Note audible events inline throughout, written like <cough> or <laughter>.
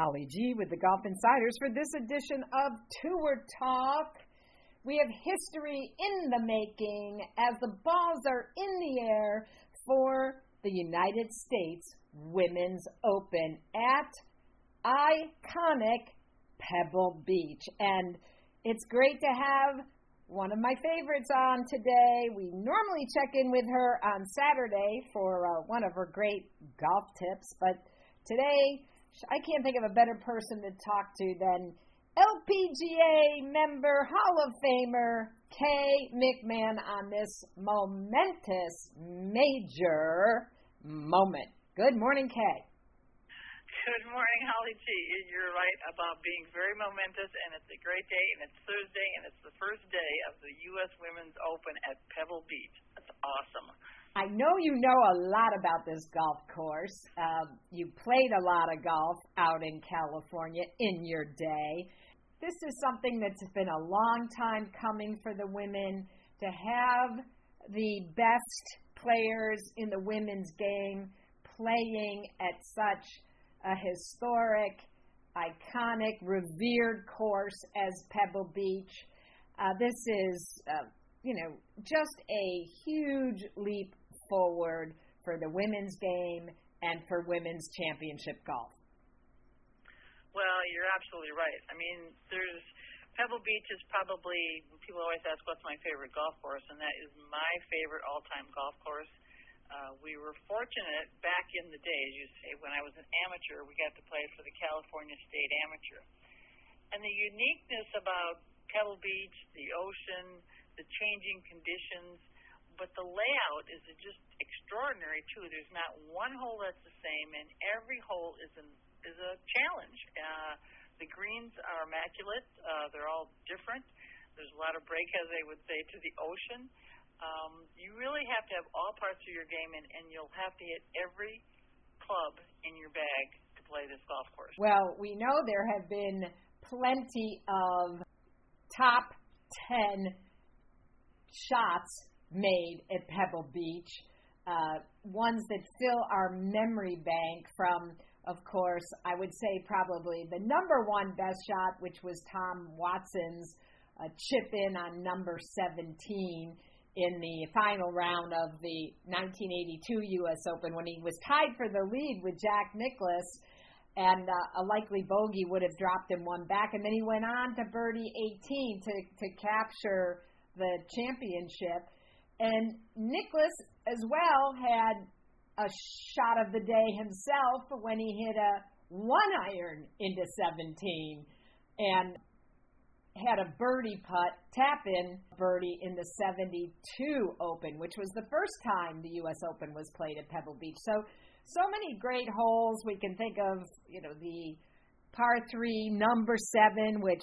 Holly G with the Golf Insiders for this edition of Tour Talk. We have history in the making as the balls are in the air for the United States Women's Open at iconic Pebble Beach. And it's great to have one of my favorites on today. We normally check in with her on Saturday for uh, one of her great golf tips, but today I can't think of a better person to talk to than LPGA member, Hall of Famer Kay McMahon on this momentous major moment. Good morning, Kay. Good morning, Holly G. You're right about being very momentous, and it's a great day, and it's Thursday, and it's the first day of the U.S. Women's Open at Pebble Beach. That's awesome. I know you know a lot about this golf course. Um, you played a lot of golf out in California in your day. This is something that's been a long time coming for the women to have the best players in the women's game playing at such a historic, iconic, revered course as Pebble Beach. Uh, this is, uh, you know, just a huge leap forward for the women's game and for women's championship golf? Well, you're absolutely right. I mean, there's Pebble Beach is probably people always ask what's my favorite golf course, and that is my favorite all-time golf course. Uh, we were fortunate back in the day, as you say, when I was an amateur, we got to play for the California State Amateur. And the uniqueness about Pebble Beach, the ocean, the changing conditions, but the layout is just extraordinary too. There's not one hole that's the same, and every hole is an is a challenge. Uh, the greens are immaculate. Uh, they're all different. There's a lot of break, as they would say, to the ocean. Um, you really have to have all parts of your game, and, and you'll have to hit every club in your bag to play this golf course. Well, we know there have been plenty of top 10 shots made at Pebble Beach, uh, ones that fill our memory bank from, of course, I would say probably the number one best shot, which was Tom Watson's uh, chip in on number 17 in the final round of the 1982 U.S. Open when he was tied for the lead with Jack Nicklaus. And uh, a likely bogey would have dropped him one back, and then he went on to birdie 18 to to capture the championship. And Nicklaus as well had a shot of the day himself when he hit a one iron into 17 and had a birdie putt, tap in birdie in the 72 Open, which was the first time the U.S. Open was played at Pebble Beach. So, so many great holes. We can think of, you know, the par three, number seven, which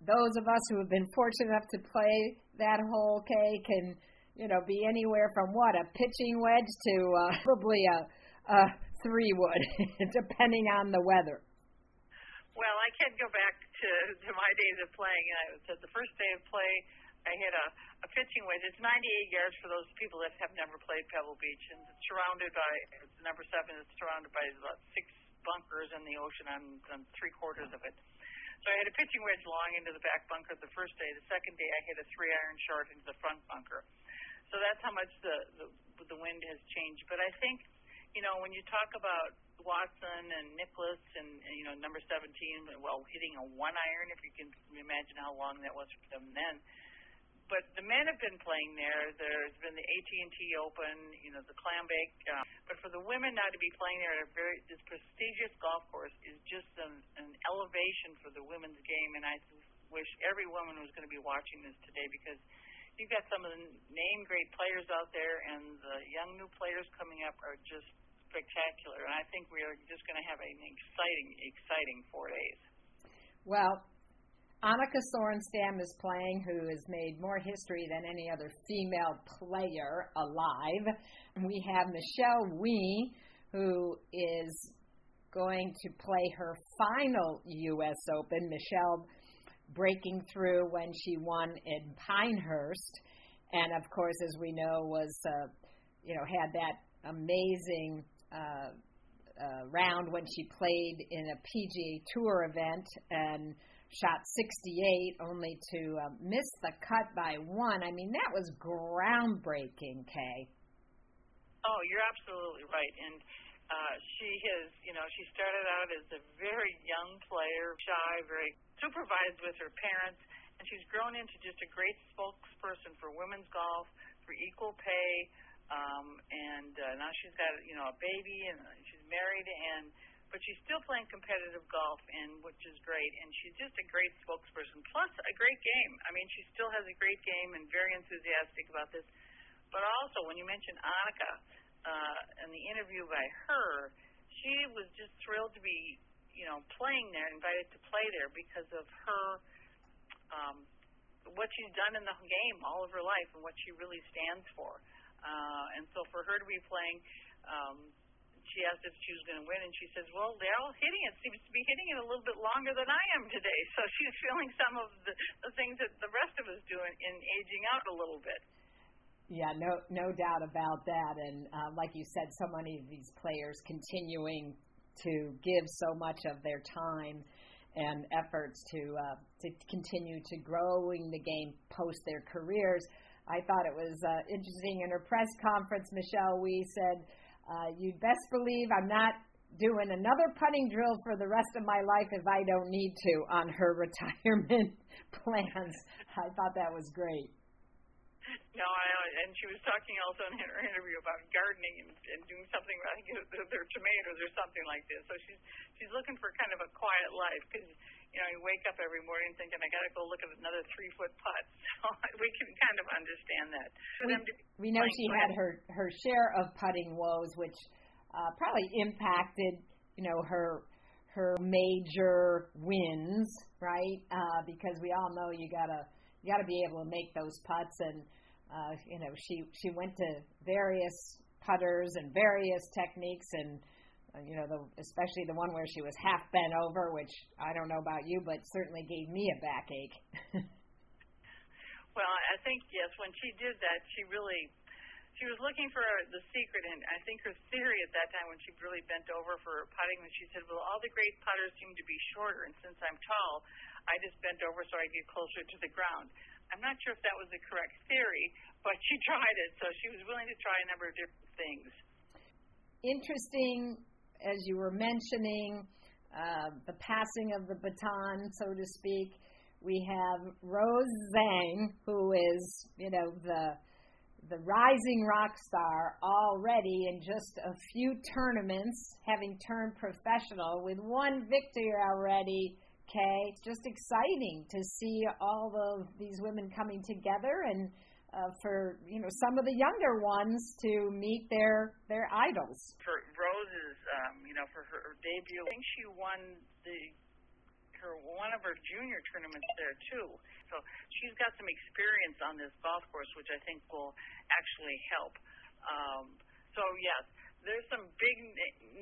those of us who have been fortunate enough to play that hole, Kay, can you know, be anywhere from what a pitching wedge to uh, <laughs> probably a, a three wood, <laughs> depending on the weather. Well, I can go back to to my days of playing. And I was at the first day of play. I hit a, a pitching wedge. It's 98 yards for those people that have never played Pebble Beach, and it's surrounded by it's number seven. It's surrounded by about six bunkers in the ocean on, on three quarters of it. So I hit a pitching wedge long into the back bunker the first day. The second day, I hit a three iron short into the front bunker. So that's how much the, the the wind has changed. But I think, you know, when you talk about Watson and Nicklaus and, and you know number 17, well, hitting a one iron, if you can imagine how long that was for them then. But the men have been playing there. There's been the AT&T Open, you know, the Clambake. Uh, but for the women now to be playing there at a very this prestigious golf course is just an, an elevation for the women's game. And I wish every woman was going to be watching this today because you've got some of the name great players out there, and the young new players coming up are just spectacular. And I think we are just going to have an exciting, exciting four days. Well, Annika Sorenstam is playing, who has made more history than any other female player alive. We have Michelle Wie, who is going to play her final U.S. Open. Michelle breaking through when she won in Pinehurst, and of course, as we know, was uh, you know had that amazing uh, uh, round when she played in a PGA Tour event and shot 68, only to uh, miss the cut by one. I mean, that was groundbreaking, Kay. Oh, you're absolutely right. And uh, she has, you know, she started out as a very young player, shy, very supervised with her parents, and she's grown into just a great spokesperson for women's golf, for equal pay, um, and uh, now she's got, you know, a baby, and she's married, and but she's still playing competitive golf, and which is great. And she's just a great spokesperson, plus a great game. I mean, she still has a great game and very enthusiastic about this. But also, when you mentioned Annika uh, and the interview by her, she was just thrilled to be, you know, playing there, invited to play there because of her. Um, what she's done in the game all of her life and what she really stands for. Uh, and so for her to be playing um, she asked if she was going to win, and she says, "Well, they're all hitting it. Seems to be hitting it a little bit longer than I am today." <laughs> So she's feeling some of the, the things that the rest of us do in, in aging out a little bit. Yeah, no, no doubt about that. And uh, like you said, so many of these players continuing to give so much of their time and efforts to uh, to continue to growing the game post their careers. I thought it was uh, interesting in her press conference, Michelle. We said uh, you'd best believe I'm not doing another putting drill for the rest of my life if I don't need to on her <laughs> retirement plans. I thought that was great. No, I, and she was talking also in her interview about gardening and, and doing something. I think their tomatoes or something like this. So she's she's looking for kind of a quiet life because you know you wake up every morning thinking I got to go look at another three foot putt. <laughs> So <laughs> we can kind of understand that. We, we know she had her her share of putting woes, which uh, probably impacted you know her her major wins, right? Uh, because we all know you gotta you got to be able to make those putts and uh, you know she she went to various putters and various techniques and Uh, you know the especially the one where she was half bent over which I don't know about you but certainly gave me a backache well I think yes when she did that she really she was looking for the secret, and I think her theory at that time, when she really bent over for putting, and she said, "Well, all the great putters seem to be shorter, and since I'm tall, I just bent over so I get closer to the ground." I'm not sure if that was the correct theory, but she <laughs> tried it, so she was willing to try a number of different things. Interesting, as you were mentioning, uh, the passing of the baton, so to speak. We have Rose Zhang, who is, you know, the the rising rock star already in just a few tournaments, having turned professional with one victory already. Kay, it's just exciting to see all of these women coming together and uh, for you know some of the younger ones to meet their their idols. For Rose's, um, you know, for her debut, I think she won the her one of her junior tournaments there too. So she's got some experience on this golf course, which I think will actually help. Um, so yes, there's some big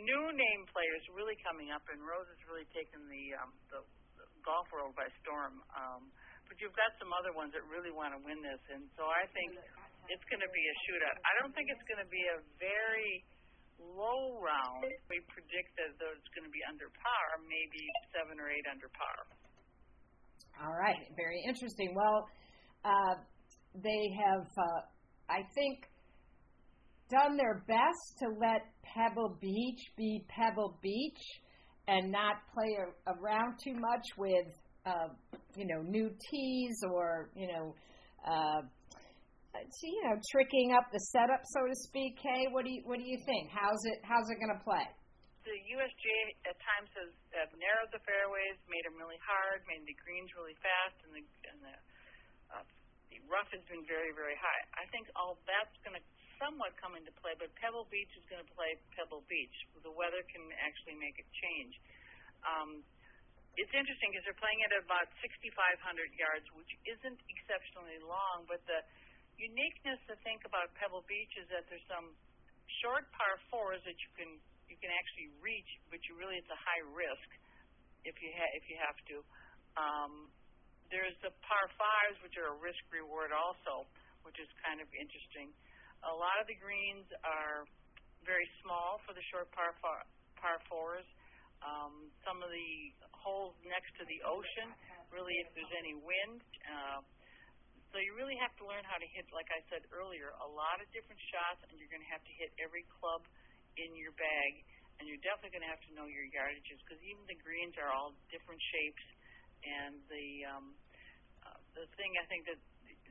new name players really coming up, and Rose has really taken the um, the, the golf world by storm. Um, but you've got some other ones that really want to win this, and so I think it's going to be a shootout. I don't think it's going to be a very low round, we predict that it's going to be under par, maybe seven or eight under par. All right, very interesting. Well, uh, they have, uh, I think, done their best to let Pebble Beach be Pebble Beach and not play a, around too much with, uh, you know, new tees or, you know, uh, you know, tricking up the setup, so to speak. Kay, what do you what do you think? How's it How's it going to play? The USGA at times has have narrowed the fairways, made them really hard, made the greens really fast, and the and the, uh, the rough has been very very high. I think all that's going to somewhat come into play, but Pebble Beach is going to play Pebble Beach. The weather can actually make it change. Um, it's interesting because they're playing at about 6,500 yards, which isn't exceptionally long, but the uniqueness to think about Pebble Beach is that there's some short par fours that you can you can actually reach, but you really it's a high risk if you ha- if you have to. Um, there's the par fives, which are a risk reward also, which is kind of interesting. A lot of the greens are very small for the short par par fours. Um, some of the holes next to the ocean, really, if there's any wind. Uh, so you really have to learn how to hit, like I said earlier, a lot of different shots, and you're going to have to hit every club in your bag, and you're definitely going to have to know your yardages because even the greens are all different shapes, and the um, uh, the thing I think that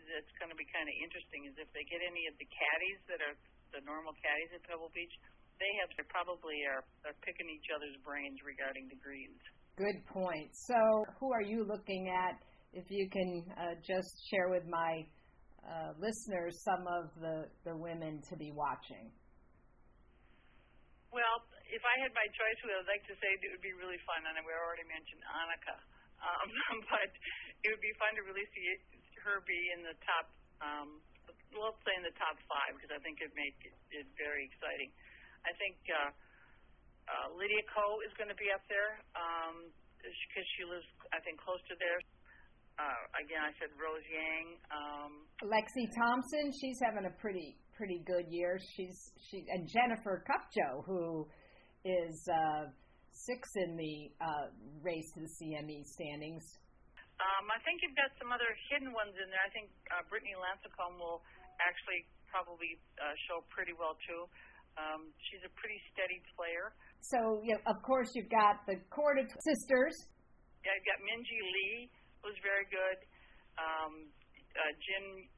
that's going to be kind of interesting is if they get any of the caddies that are the normal caddies at Pebble Beach, they have they probably are, are picking each other's brains regarding the greens. Good point. So, who are you looking at? If you can uh, just share with my uh, listeners some of the, the women to be watching. Well, if I had my choice, I would like to say it would be really fun, and we already mentioned Annika, um, <laughs> but it would be fun to really see her be in the top, um, let's say in the top five, because I think it'd make it, it very exciting. I think uh, uh, Lydia Ko is going to be up there because um, she lives, I think, close to there. Uh, again, I said Rose Yang. Um, Lexi Thompson, she's having a pretty pretty good year. She's she and Jennifer Kupcho, who is uh, six in the uh, race to the CME standings. Um, I think you've got some other hidden ones in there. I think uh, Brittany Lincicome will actually probably uh, show pretty well too. Um, she's a pretty steady player. So, yeah, of course, you've got the Korda sisters. Yeah, you've got Minjee Lee, who's very good. Um, uh, Jin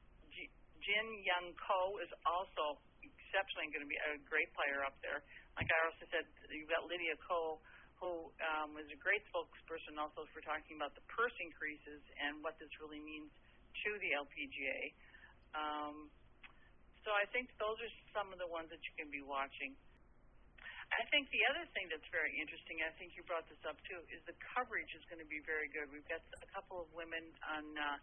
Jin Young Ko is also exceptionally going to be a great player up there. Like I also said, you've got Lydia Ko, who um, is a great spokesperson also for talking about the purse increases and what this really means to the LPGA. Um, so I think those are some of the ones that you can be watching. I think the other thing that's very interesting, I think you brought this up too, is the coverage is going to be very good. We've got a couple of women on uh,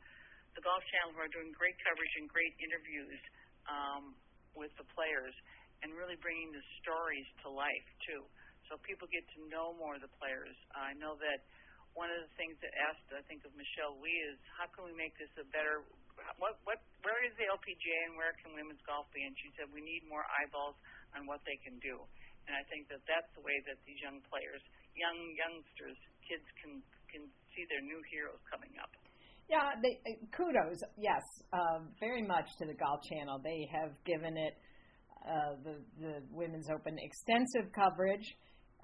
the Golf Channel who are doing great coverage and great interviews um, with the players and really bringing the stories to life too. So people get to know more of the players. I know that one of the things that asked, I think, of Michelle Wie is how can we make this a better what what where is the LPGA and where can women's golf be? And she said we need more eyeballs on what they can do. And I think that that's the way that these young players, young youngsters, kids can can see their new heroes coming up. Yeah, they, kudos, yes, uh, very much to the Golf Channel. They have given it uh, the the Women's Open extensive coverage.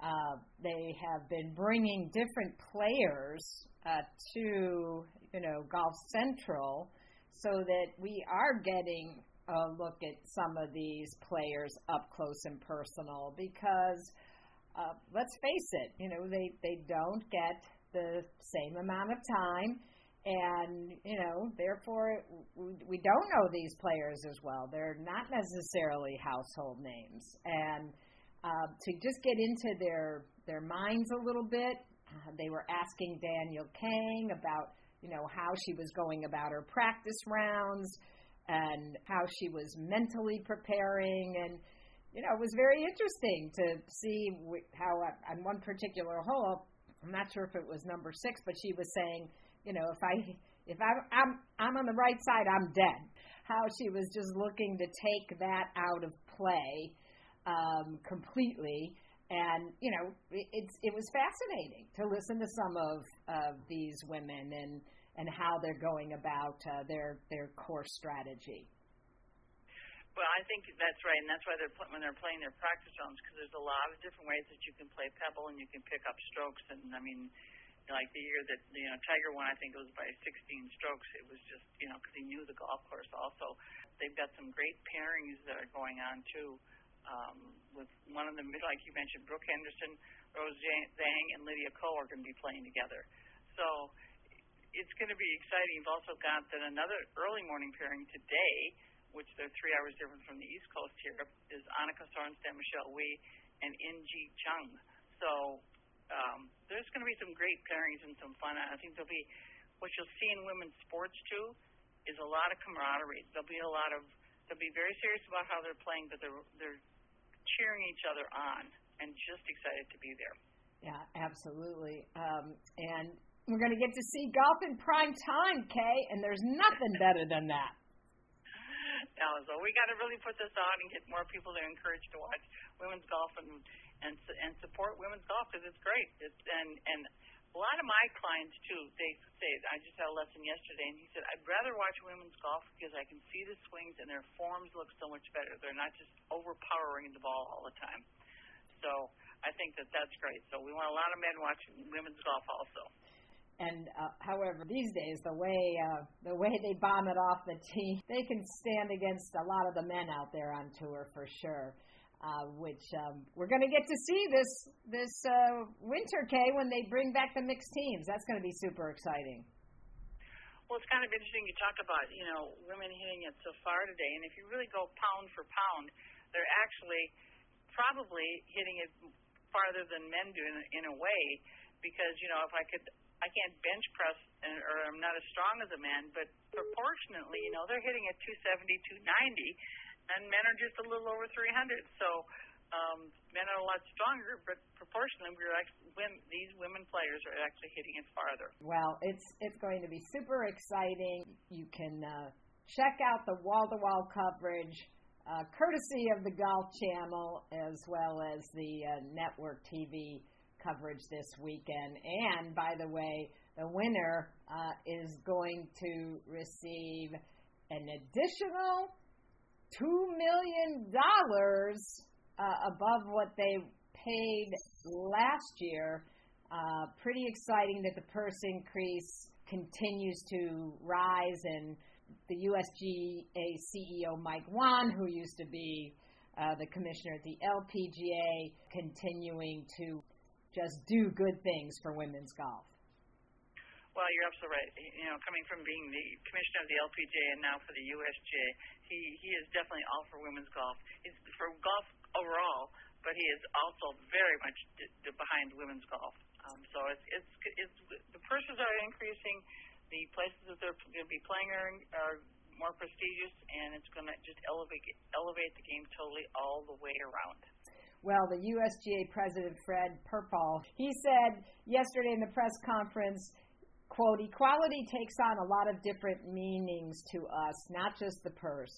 Uh, they have been bringing different players uh, to you know Golf Central so that we are getting a look at some of these players up close and personal because uh, let's face it, you know, they, they don't get the same amount of time and you know therefore we, we don't know these players as well. They're not necessarily household names. And uh, to just get into their their minds a little bit uh, they were asking Danielle Kang about you know, how she was going about her practice rounds and how she was mentally preparing. And, you know, it was very interesting to see how on one particular hole, I'm not sure if it was number six, but she was saying, you know, if I if I'm I'm I'm on the right side, I'm dead. How she was just looking to take that out of play um, completely and you know it, it's it was fascinating to listen to some of uh, these women and and how they're going about uh, their their course strategy. Well, I think that's right, and that's why they're when they're playing their practice rounds because there's a lot of different ways that you can play pebble and you can pick up strokes. And I mean, like the year that you know Tiger won, I think it was by 16 strokes. It was just you know because he knew the golf course. Also, they've got some great pairings that are going on too um, with one of them, like you mentioned, Brooke Henderson, Rose Zhang, and Lydia Ko are going to be playing together. So it's going to be exciting. You've also got then another early morning pairing today, which they're three hours different from the East Coast here, is Annika Sorenstam, Michelle Wie, and In-Gee Chun. So um, there's going to be some great pairings and some fun. I think there'll be what you'll see in women's sports too is a lot of camaraderie. There'll be a lot of they'll be very serious about how they're playing, but they're they're cheering each other on and just excited to be there. Yeah, absolutely. Um, and we're going to get to see golf in prime time, Kay, and there's nothing better than that. No, so we got to really put this on and get more people to encourage to watch women's golf and and and support women's golf because it's great. It's and and a lot of my clients too. They say I just had a lesson yesterday, and he said I'd rather watch women's golf because I can see the swings and their forms look so much better. They're not just overpowering the ball all the time. So I think that that's great. So we want a lot of men watching women's golf also. And uh, however, these days the way uh, the way they bomb it off the tee, they can stand against a lot of the men out there on tour for sure uh, which um, we're going to get to see this this uh, winter, Kay, when they bring back the mixed teams. That's going to be super exciting. Well, it's kind of interesting you talk about you know women hitting it so far today, and if you really go pound for pound, they're actually probably hitting it farther than men do in, in a way, because you know if I could. I can't bench press, and, or I'm not as strong as a man, but proportionately, you know, they're hitting at 270, 290, and men are just a little over 300. So um, men are a lot stronger, but proportionally, we're actually when these women players are actually hitting it farther. Well, it's it's going to be super exciting. You can uh, check out the wall-to-wall coverage. Uh, courtesy of the Golf Channel as well as the uh, network TV coverage this weekend. And by the way, the winner uh, is going to receive an additional two million dollars uh, above what they paid last year. Uh, pretty exciting that the purse increase continues to rise, and the USGA CEO Mike Whan, who used to be uh, the commissioner at the LPGA, continuing to just do good things for women's golf. Well, you're absolutely right. You know, coming from being the commissioner of the LPGA and now for the USGA, he he is definitely all for women's golf. He's for golf overall, but he is also very much d- d- behind women's golf. Um, so it's, it's it's the purses are increasing, the places that they're going to be playing are, are more prestigious, and it's going to just elevate elevate the game totally all the way around. Well, the USGA president Fred Perpall, he said yesterday in the press conference quote, equality takes on a lot of different meanings to us, not just the purse.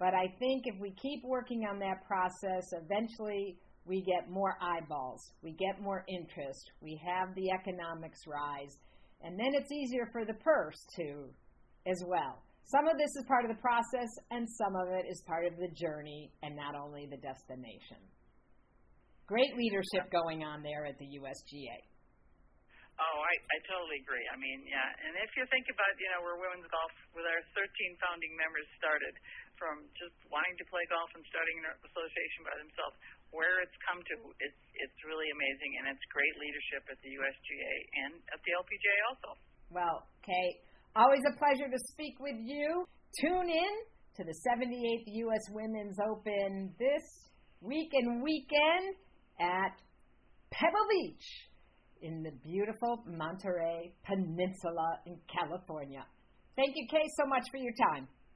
But I think if we keep working on that process, eventually we get more eyeballs, we get more interest, we have the economics rise, and then it's easier for the purse to as well. Some of this is part of the process, and some of it is part of the journey and not only the destination. Great leadership going on there at the USGA. Oh, I, I totally agree. I mean, yeah. And if you think about, you know, where women's golf, with our 13 founding members started from just wanting to play golf and starting an association by themselves, where it's come to, it's it's really amazing, and it's great leadership at the USGA and at the LPGA also. Well, Kate, always a pleasure to speak with you. Tune in to the 78th U.S. Women's Open this week and weekend at Pebble Beach in the beautiful Monterey Peninsula in California. Thank you, Kay, so much for your time.